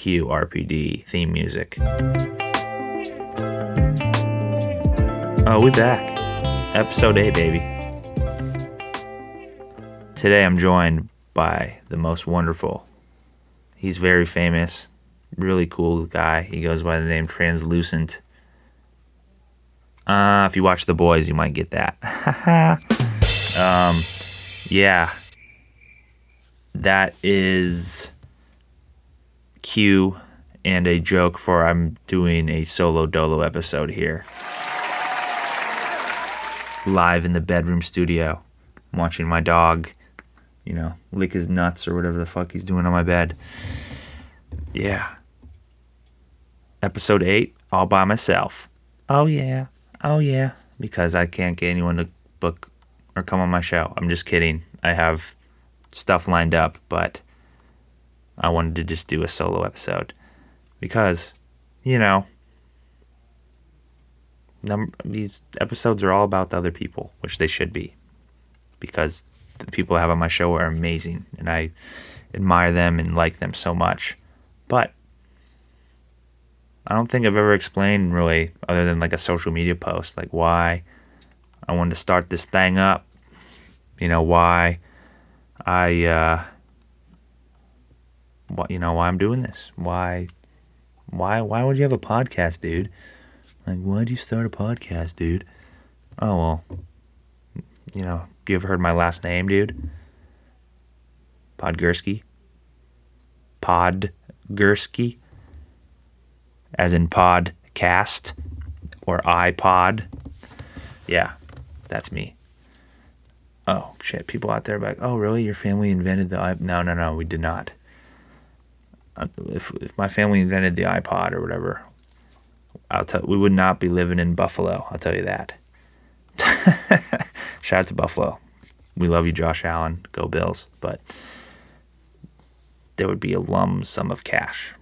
Cue RPD theme music. Oh, we back. Episode 8, baby. Today I'm joined by the most wonderful. He's very famous, really cool guy. He goes by the name Translucent. Uh, if you watch The Boys, you might get that. um, yeah. That is cue and a joke for I'm doing a solo dolo episode here. Live in the bedroom studio. I'm watching my dog, you know, lick his nuts or whatever the fuck he's doing on my bed. Yeah. Episode 8, all by myself. Oh, yeah. Oh, yeah. Because I can't get anyone to book or come on my show. I'm just kidding. I have stuff lined up, but I wanted to just do a solo episode because, you know, num- these episodes are all about the other people, which they should be, because the people I have on my show are amazing, and I admire them and like them so much. But I don't think I've ever explained really, other than like a social media post, like why I wanted to start this thing up. You know why I. Uh, what you know why I'm doing this. Why why why would you have a podcast, dude? Like why'd you start a podcast, dude? Oh well. You know, you ever heard my last name, dude? Podgursky. Podgursky. As in podcast or iPod. Yeah, that's me. Oh shit! People out there are like, "Oh, really? Your family invented the iPod?" No, no, no, we did not. Uh, if if my family invented the iPod or whatever, I'll tell we would not be living in Buffalo. I'll tell you that. Shout out to Buffalo. We love you, Josh Allen. Go Bills. But there would be a lump sum of cash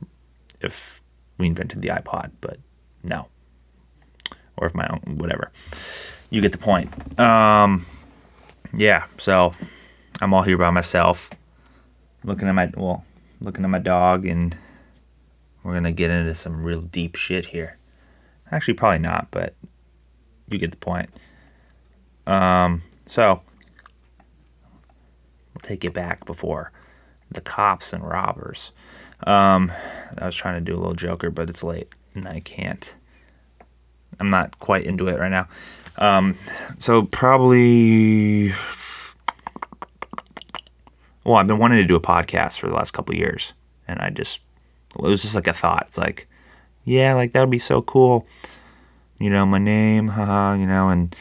if we invented the iPod. But no. Or if my own, whatever. You get the point. Um, yeah. So I'm all here by myself, looking at my well, looking at my dog, and we're gonna get into some real deep shit here. Actually, probably not, but you get the point. Um, so we'll take it back before the cops and robbers. Um, I was trying to do a little Joker, but it's late and I can't. I'm not quite into it right now. Um, so probably well, I've been wanting to do a podcast for the last couple years, and I just it was just like a thought. It's like, yeah, like that would be so cool. You know, my name, haha, you know, and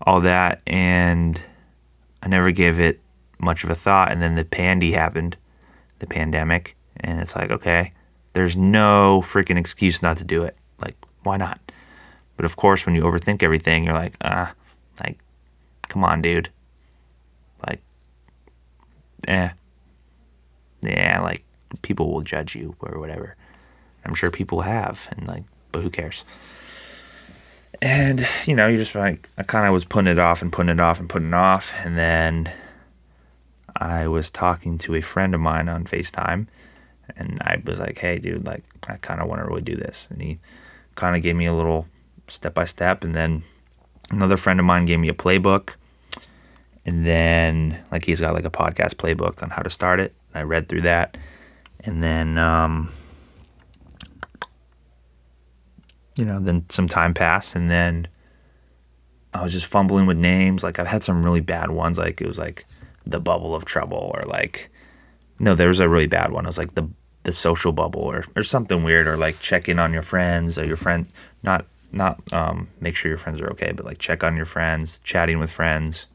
all that, and I never gave it much of a thought. And then the pandy happened, the pandemic, and it's like, okay, there's no freaking excuse not to do it. Like, why not? But of course, when you overthink everything, you're like, ah, like, come on, dude eh, yeah, like people will judge you or whatever. I'm sure people have, and like, but who cares? And you know, you're just like I kind of was putting it off and putting it off and putting it off, and then I was talking to a friend of mine on FaceTime, and I was like, "Hey, dude, like I kind of want to really do this," and he kind of gave me a little step by step, and then another friend of mine gave me a playbook and then like he's got like a podcast playbook on how to start it. I read through that, and then um, you know, then some time passed, and then I was just fumbling with names. Like I've had some really bad ones. Like it was like the bubble of trouble, or like no, there was a really bad one. It was like the the social bubble, or or something weird, or like check in on your friends or your friend not not um, make sure your friends are okay, but like check on your friends, chatting with friends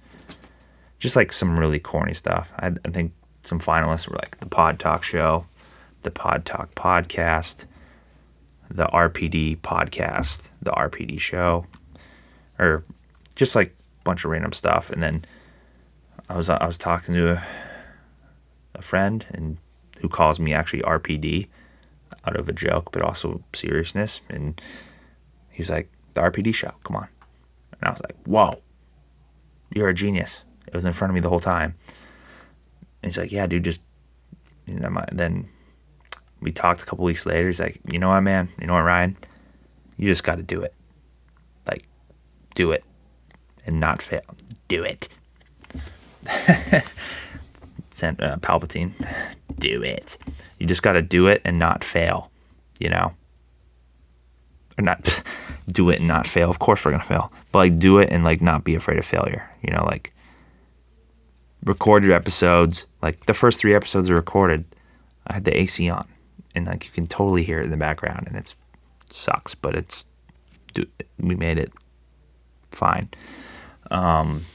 just like some really corny stuff. I, I think some finalists were like the Pod Talk Show, the Pod Talk Podcast, the RPD Podcast, the RPD Show, or just like a bunch of random stuff. And then I was I was talking to a, a friend and who calls me actually RPD out of a joke, but also seriousness. And he was like, "The RPD Show, come on!" And I was like, "Whoa, you're a genius." It was in front of me the whole time. And he's like, yeah, dude, just then we talked a couple weeks later. He's like, you know what, man? You know what, Ryan? You just got to do it. Like, do it and not fail. Do it. Sent uh, Palpatine, do it. You just got to do it and not fail, you know? Or not do it and not fail. Of course we're going to fail. But like do it and like not be afraid of failure, you know, like record your episodes. Like the first 3 episodes are recorded. I had the AC on and like you can totally hear it in the background and it's sucks, but it's we made it fine. Um,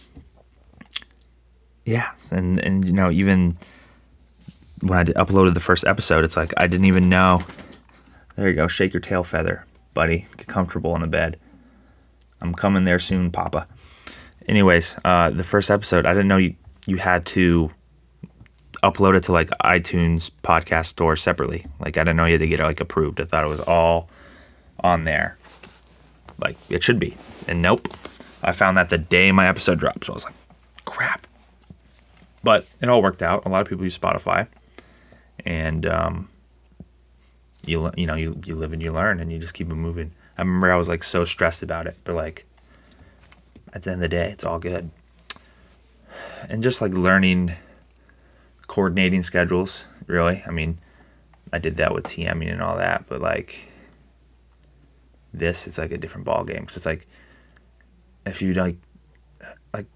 yeah, and and you know even when I uploaded the first episode, it's like I didn't even know. There you go, shake your tail feather, buddy. Get comfortable in the bed. I'm coming there soon, Papa. Anyways, uh, the first episode, I didn't know you you had to upload it to like iTunes podcast store separately. Like I didn't know you had to get it like approved. I thought it was all on there. Like it should be. And nope. I found that the day my episode dropped. So I was like, crap. But it all worked out. A lot of people use Spotify. And um, you you know, you, you live and you learn and you just keep it moving. I remember I was like so stressed about it, but like at the end of the day, it's all good. And just like learning coordinating schedules, really. I mean, I did that with TMing and all that, but like this, it's like a different ball game. Cause it's like if you like, like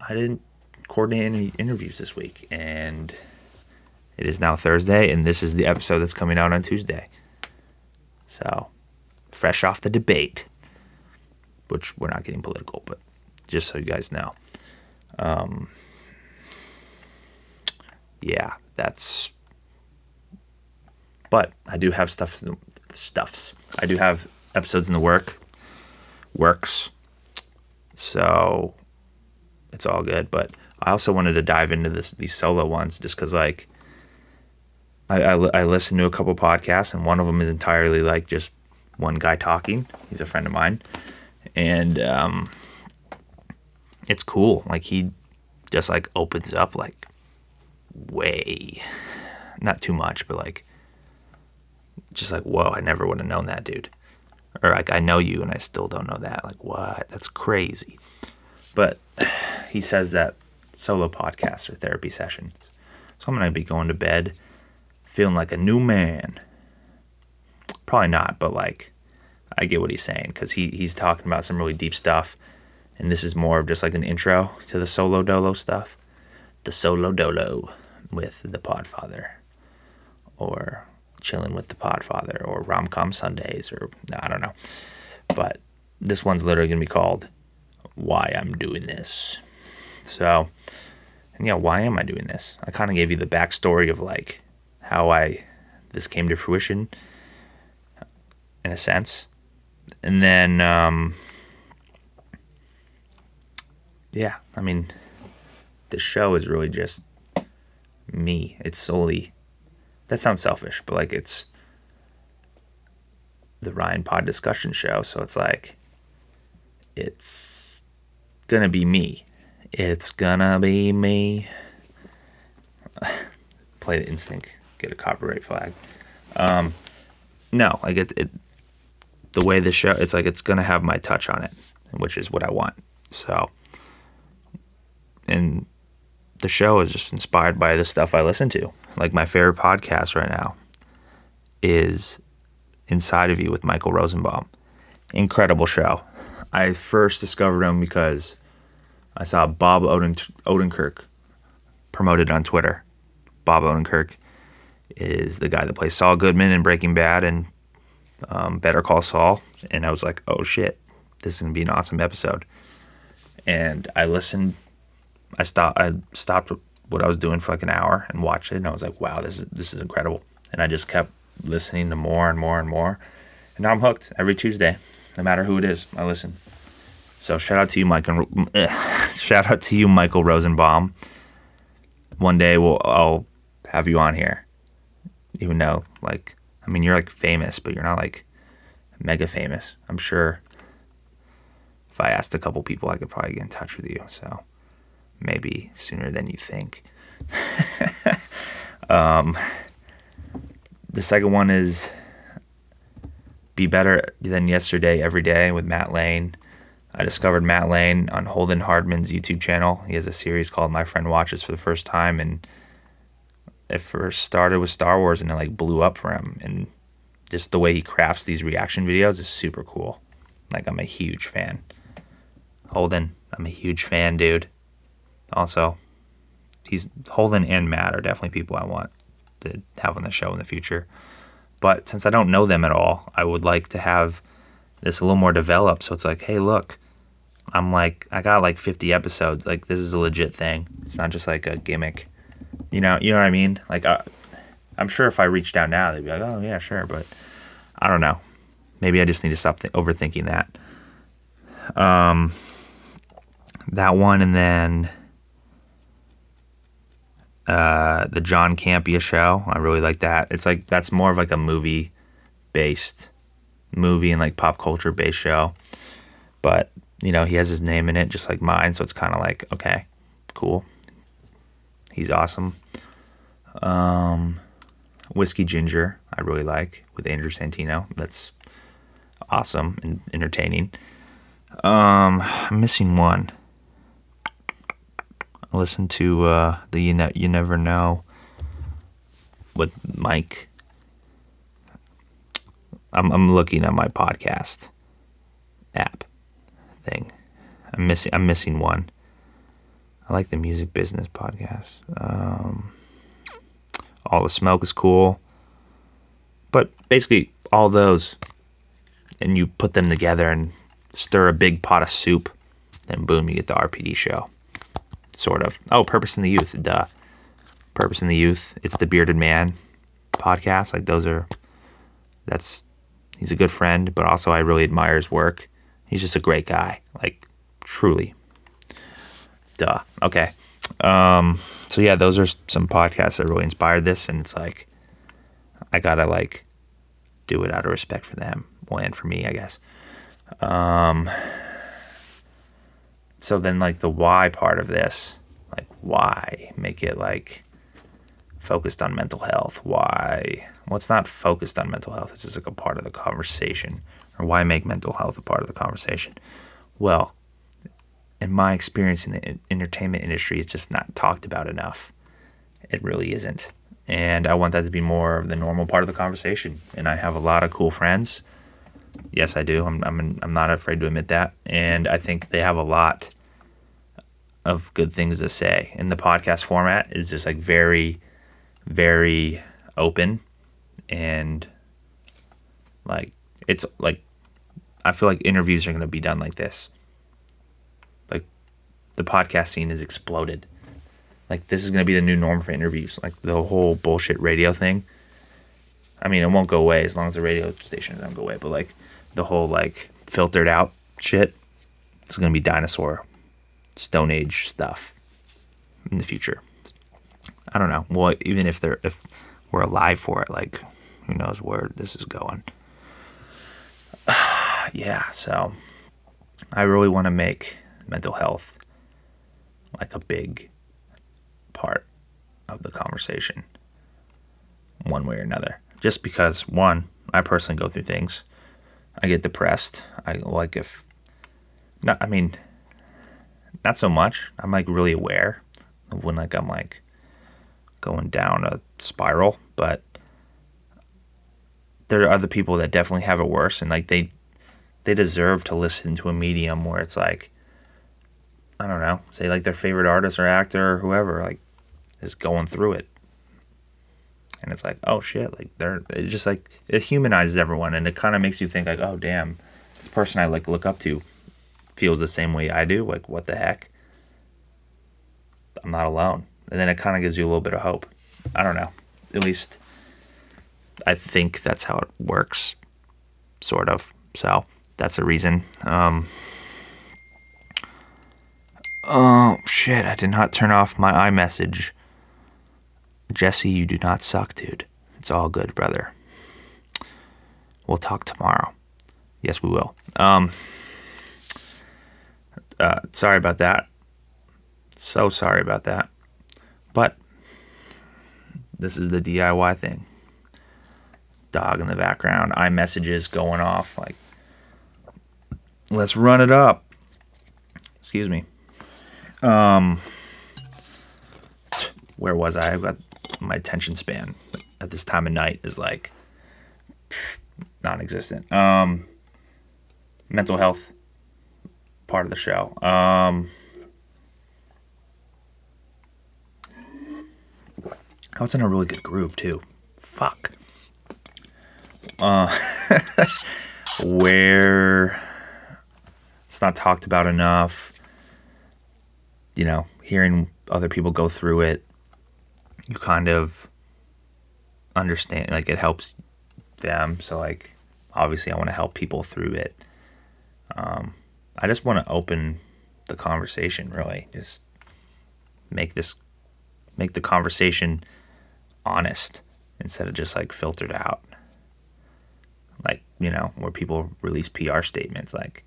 I didn't coordinate any interviews this week, and it is now Thursday, and this is the episode that's coming out on Tuesday. So, fresh off the debate, which we're not getting political, but just so you guys know. Um, yeah, that's. But I do have stuff, stuffs. I do have episodes in the work, works. So it's all good. But I also wanted to dive into this these solo ones just because like I, I, I listened to a couple podcasts and one of them is entirely like just one guy talking. He's a friend of mine, and um, it's cool. Like he just like opens up like way, not too much, but like, just like, whoa, I never would have known that, dude. Or like, I know you and I still don't know that. Like, what? That's crazy. But he says that solo podcasts or therapy sessions. So I'm to be going to bed feeling like a new man. Probably not, but like, I get what he's saying because he, he's talking about some really deep stuff. And this is more of just like an intro to the solo dolo stuff. The solo dolo with the Podfather, or chilling with the Podfather, or rom com Sundays, or I don't know. But this one's literally gonna be called "Why I'm Doing This." So, and yeah, why am I doing this? I kind of gave you the backstory of like how I this came to fruition, in a sense, and then um, yeah, I mean, the show is really just me. It's solely that sounds selfish, but like it's the Ryan Pod discussion show, so it's like it's gonna be me. It's gonna be me. Play the instinct, get a copyright flag. Um, no, like it, it, the way the show, it's like it's gonna have my touch on it, which is what I want. So, and the show is just inspired by the stuff I listen to. Like my favorite podcast right now is Inside of You with Michael Rosenbaum. Incredible show. I first discovered him because I saw Bob Oden- Odenkirk promoted on Twitter. Bob Odenkirk is the guy that plays Saul Goodman in Breaking Bad and um, Better Call Saul. And I was like, oh shit, this is going to be an awesome episode. And I listened I stopped I stopped what I was doing for like an hour and watched it and I was like, wow, this is this is incredible. And I just kept listening to more and more and more. And now I'm hooked every Tuesday, no matter who it is. I listen. So shout out to you, Mike. Eh, and, shout out to you, Michael Rosenbaum. One day we'll I'll have you on here, even though like I mean you're like famous, but you're not like mega famous. I'm sure if I asked a couple people, I could probably get in touch with you. So maybe sooner than you think. um, the second one is Be Better Than Yesterday Every Day with Matt Lane. I discovered Matt Lane on Holden Hardman's YouTube channel. He has a series called My Friend Watches for the first time, and it first started with Star Wars and it like blew up for him. And just the way he crafts these reaction videos is super cool. Like I'm a huge fan. Holden, I'm a huge fan, dude. Also, he's Holden and Matt are definitely people I want to have on the show in the future. But since I don't know them at all, I would like to have this a little more developed. So it's like, hey, look, I'm like, I got like 50 episodes. Like, this is a legit thing. It's not just like a gimmick. You know, you know what I mean? Like, I, I'm sure if I reached out now, they'd be like, oh yeah, sure. But I don't know. Maybe I just need to stop th- overthinking that. Um, that one, and then uh, the John Campea show. I really like that. It's like that's more of like a movie based movie and like pop culture based show. But, you know, he has his name in it just like mine, so it's kind of like, okay, cool. He's awesome. Um Whiskey Ginger, I really like with Andrew Santino. That's awesome and entertaining. Um, I'm missing one. I listened to uh, the you, ne- you Never Know with Mike. I'm, I'm looking at my podcast app thing. I'm missing I'm missing one. I like the music business podcast. Um, all the smoke is cool, but basically all those, and you put them together and stir a big pot of soup, then boom, you get the RPD show. Sort of. Oh, Purpose in the Youth. Duh. Purpose in the Youth. It's the Bearded Man podcast. Like those are. That's. He's a good friend, but also I really admire his work. He's just a great guy. Like truly. Duh. Okay. Um. So yeah, those are some podcasts that really inspired this, and it's like. I gotta like. Do it out of respect for them. Well, and for me, I guess. Um so then like the why part of this like why make it like focused on mental health? Why well it's not focused on mental health it's just like a part of the conversation. Or why make mental health a part of the conversation? Well in my experience in the entertainment industry it's just not talked about enough. It really isn't. And i want that to be more of the normal part of the conversation. And i have a lot of cool friends yes i do i'm, I'm, I'm not afraid to admit that and i think they have a lot of good things to say. And the podcast format is just like very, very open and like it's like I feel like interviews are going to be done like this. Like the podcast scene is exploded. Like this is going to be the new norm for interviews. Like the whole bullshit radio thing. I mean, it won't go away as long as the radio station doesn't go away. But like the whole like filtered out shit, it's to be dinosaur Stone Age stuff in the future. I don't know. Well, even if they're if we're alive for it, like who knows where this is going. yeah, so I really want to make mental health like a big part of the conversation one way or another. Just because one, I personally go through things. I get depressed. I like if not I mean not so much. I'm like really aware of when like I'm like going down a spiral, but there are other people that definitely have it worse and like they they deserve to listen to a medium where it's like I don't know, say like their favorite artist or actor or whoever like is going through it. And it's like, oh shit, like they're it just like it humanizes everyone and it kind of makes you think like, oh damn, this person I like look up to feels the same way I do, like what the heck? I'm not alone. And then it kind of gives you a little bit of hope. I don't know. At least I think that's how it works, sort of. So that's a reason. Um, oh, shit. I did not turn off my iMessage. Jesse, you do not suck, dude. It's all good, brother. We'll talk tomorrow. Yes, we will. Um, uh, sorry about that. So sorry about that. But this is the DIY thing. dog in the background, iMessages going off. Like, let's run it up. Excuse me. Um, where was I? I've got my attention span at this time of night is like non-existent. Um, mental health part of the show. Um, I was in a really good groove too. Fuck. Uh, where it's not talked about enough. You know, hearing other people go through it, you kind of understand. Like it helps them. So like, obviously, I want to help people through it. Um, I just want to open the conversation. Really, just make this make the conversation honest instead of just like filtered out. Like, you know, where people release PR statements like,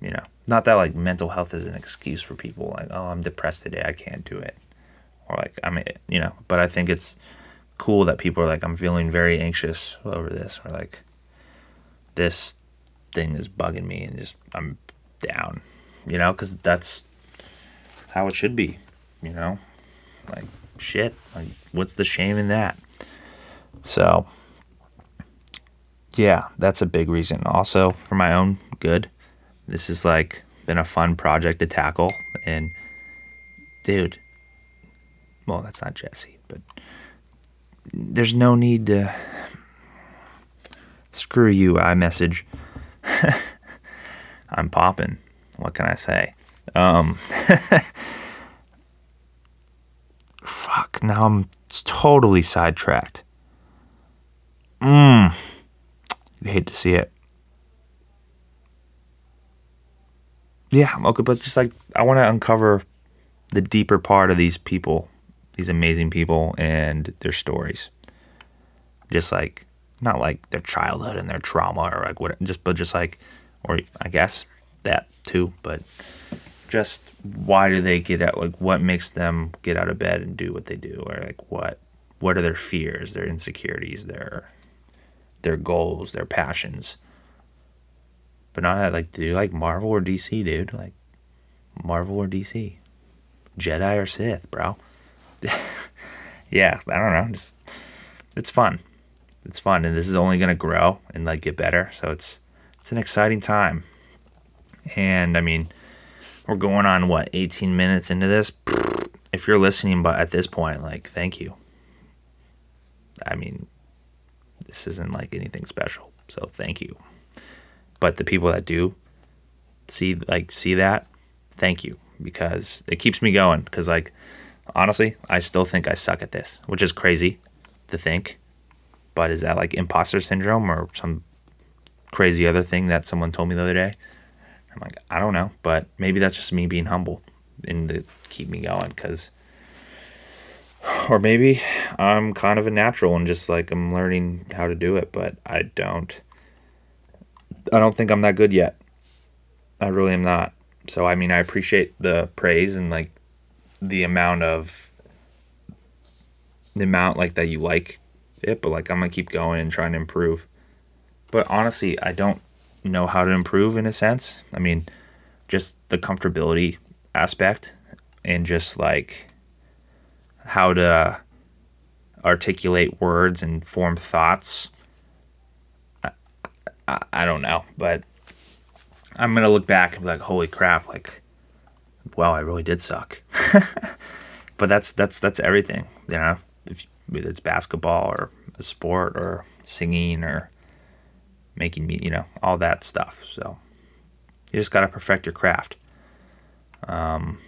you know, not that like mental health is an excuse for people like, oh, I'm depressed today, I can't do it. Like, I mean, you know, but I think it's cool that people are like, I'm feeling very anxious over this, or like, this thing is bugging me and just, I'm down, you know, because that's how it should be, you know? Like, shit. Like, what's the shame in that? So, yeah, that's a big reason. Also, for my own good, this has like been a fun project to tackle. And, dude, well, that's not Jesse, but there's no need to screw you, iMessage. I'm popping. What can I say? Um, fuck, now I'm totally sidetracked. Mmm. You'd hate to see it. Yeah, okay, but just like, I want to uncover the deeper part of these people, these amazing people, and their stories. Just like, not like their childhood and their trauma or like what, just, but just like, or I guess that too, but just why do they get out like what makes them get out of bed and do what they do? Or like what what are their fears their insecurities their their goals their passions? But not like do you like marvel or dc dude? Like marvel or dc jedi or sith bro yeah i don't know just it's fun. It's fun and this is only to grow and like get better so it's it's an exciting time. And i mean we're going on what 18 minutes into this? If you're listening but at this point like thank you. I mean this isn't like anything special so thank you. But the people that do see like see that thank you because it keeps me going because like honestly i still think i suck at this which is crazy to think but is that like imposter syndrome or some crazy other thing that someone told me the other day I'm like, I don't know, but maybe that's just me being humble and to keep me going because or maybe I'm kind of a natural and just like I'm learning how to do it, but I don't I don't think I'm that good yet. I really am not. So I mean, I appreciate the praise and like the amount of the amount like that you like it, but like I'm to keep going and trying to improve. But honestly, I don't know how to improve in a sense. I mean, just the comfortability aspect and just like how to articulate words and form thoughts. I, I, I don't know, but I'm gonna look back and be like, holy crap, like, wow, I really did suck. but that's that's that's everything, you know. If whether it's basketball or a sport or singing or making me, you know, all that stuff. So you just got to perfect your craft. Um,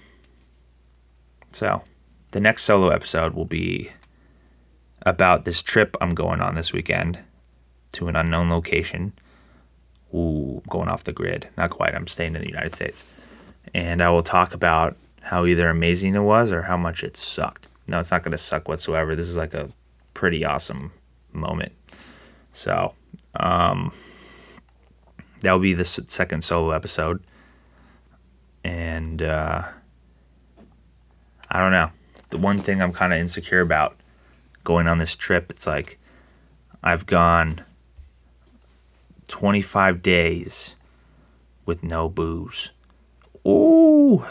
so the next solo episode will be about this trip I'm going on this weekend to an unknown location. Ooh, going off the grid. Not quite. I'm staying in the United States. And I will talk about how either amazing it was or how much it sucked. No, it's not going to suck whatsoever. This is like a pretty awesome moment. So, um, that will be the second solo episode. And uh, I don't know. The one thing I'm kind of insecure about going on this trip, it's like I've gone 25 days with no booze. Ooh.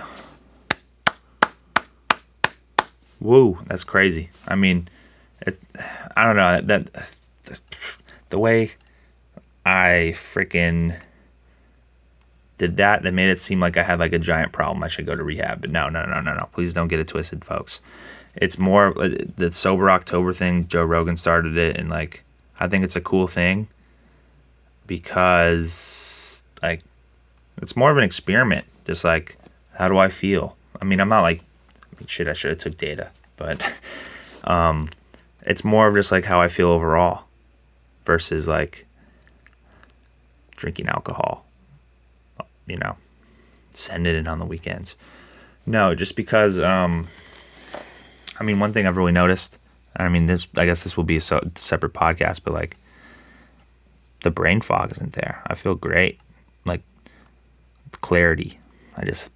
Woo, that's crazy. I mean, it's I don't know that, that the way I freaking did that that made it seem like I had like a giant problem. I should go to rehab. But no, no, no, no, no. Please don't get it twisted, folks. It's more uh, the sober October thing. Joe Rogan started it, and like I think it's a cool thing because like it's more of an experiment. Just like how do I feel? I mean, I'm not like shit. I should have took data, but um, it's more of just like how I feel overall versus like drinking alcohol. You know, sending it in on the weekends. No, just because. Um, I mean, one thing I've really noticed. I mean, this. I guess this will be a separate podcast, but like, the brain fog isn't there. I feel great, like clarity. I just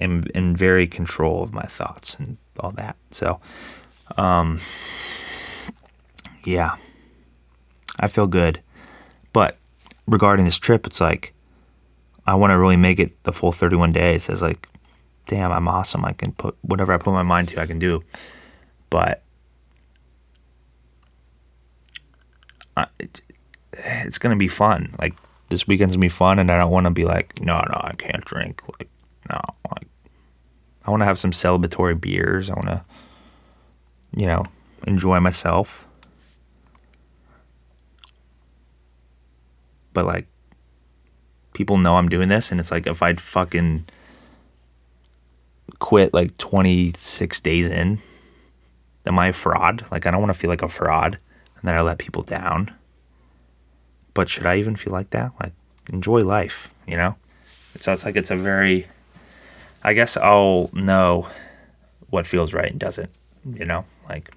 am in very control of my thoughts and all that. So, um, yeah, I feel good. But regarding this trip, it's like I want to really make it the full 31 days. It's like, damn, I'm awesome. I can put whatever I put my mind to, I can do. But I, it, it's gonna be fun. Like this weekend's gonna be fun, and I don't want to be like, no, no, I can't drink. Like, no, like I want to have some celebratory beers. I want to, you know, enjoy myself. But like, people know I'm doing this, and it's like if I'd fucking quit like 26 days in, am I a fraud? Like, I don't want to feel like a fraud, and then I let people down. But should I even feel like that? Like, enjoy life, you know? So it's like it's a very, I guess I'll know what feels right and doesn't, you know? Like,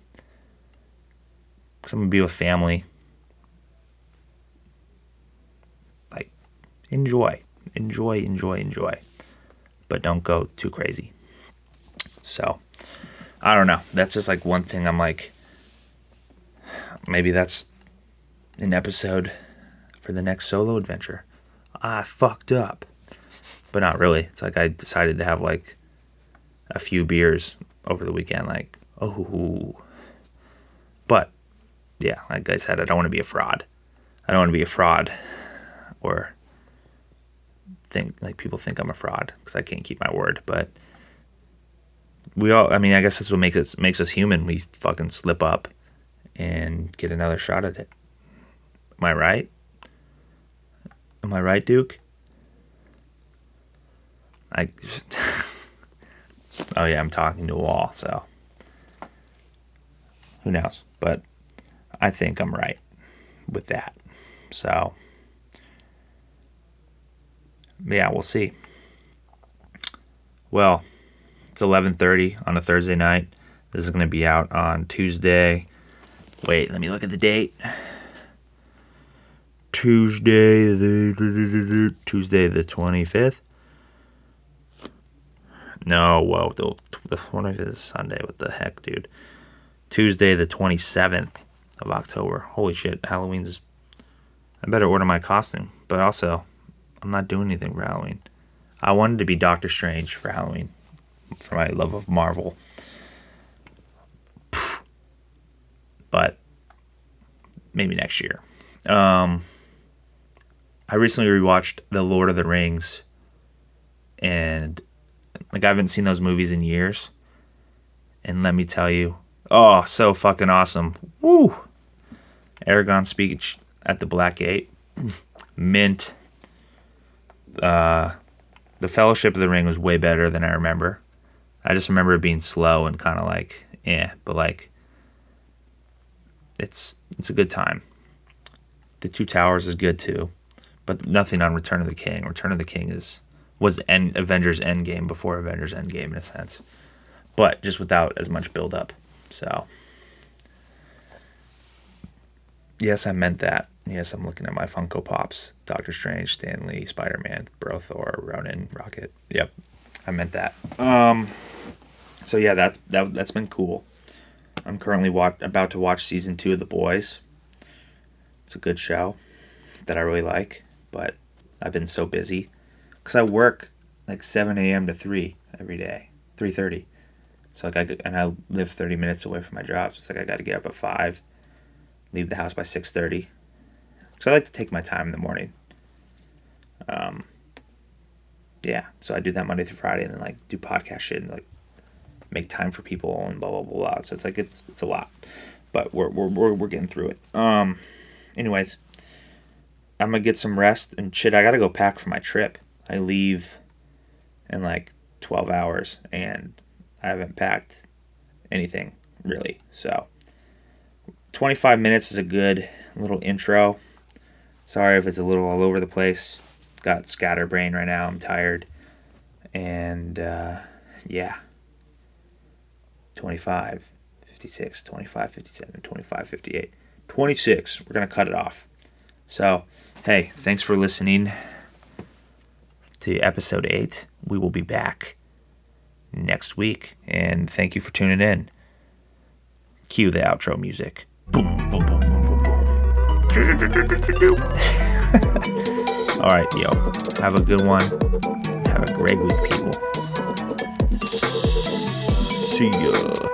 I'm to be with family. Like, enjoy, enjoy, enjoy, enjoy. But don't go too crazy. So, I don't know. That's just like one thing I'm like, maybe that's an episode for the next solo adventure. I fucked up. But not really. It's like I decided to have like a few beers over the weekend. Like, oh. But yeah, like I said, I don't want to be a fraud. I don't want to be a fraud or think like people think I'm a fraud because I can't keep my word. But we all, I mean, I guess that's what makes us makes us human. We fucking slip up and get another shot at it. Am I right? Am I right, Duke? I. oh yeah, I'm talking to a wall, so who knows? But I think I'm right with that. So yeah, we'll see. Well, it's 11:30 on a Thursday night. This is going to be out on Tuesday. Wait, let me look at the date. Tuesday the Tuesday the 25th. No, well, the the 25th is Sunday. What the heck, dude? Tuesday the 27th of October. Holy shit, Halloween's. I better order my costume, but also, I'm not doing anything for Halloween. I wanted to be Doctor Strange for Halloween, for my love of Marvel. But maybe next year. Um, I recently rewatched The Lord of the Rings, and like I haven't seen those movies in years. And let me tell you, oh, so fucking awesome! Woo! Aragorn speech at the Black Gate, mint. Uh, the Fellowship of the Ring was way better than I remember. I just remember it being slow and kind of like, yeah, but like, it's it's a good time. The Two Towers is good too but nothing on Return of the King. Return of the King is was end, Avengers Endgame before Avengers Endgame in a sense, but just without as much build up. So yes, I meant that. Yes, I'm looking at my Funko Pops: Doctor Strange, Stan Lee, Spider Man, Bro Thor, Ronan, Rocket. Yep, I meant that. Um, so yeah, that that that's been cool. I'm currently watch, about to watch season two of The Boys. It's a good show that I really like, but I've been so busy because I work like 7 a.m. to 3 every day, 3:30. So like I and I live 30 minutes away from my job, so it's like I got to get up at five, leave the house by 6:30. So I like to take my time in the morning. Um. Yeah, so I do that Monday through Friday, and then like do podcast shit and like make time for people and blah blah blah. blah. So it's like it's it's a lot, but we're we're we're, we're getting through it. Um. Anyways, I'm gonna get some rest and shit. I gotta go pack for my trip. I leave in like 12 hours, and I haven't packed anything really. So 25 minutes is a good little intro. Sorry if it's a little all over the place. Got scatterbrain right now. I'm tired. And uh, yeah. 25, 56, 25, 57, 25, 58, 26. We're going to cut it off. So, hey, thanks for listening to episode 8. We will be back next week. And thank you for tuning in. Cue the outro music. Boom, boom, boom, boom, boom, boom. All right, yo. Have a good one. Have a great week, people. See ya.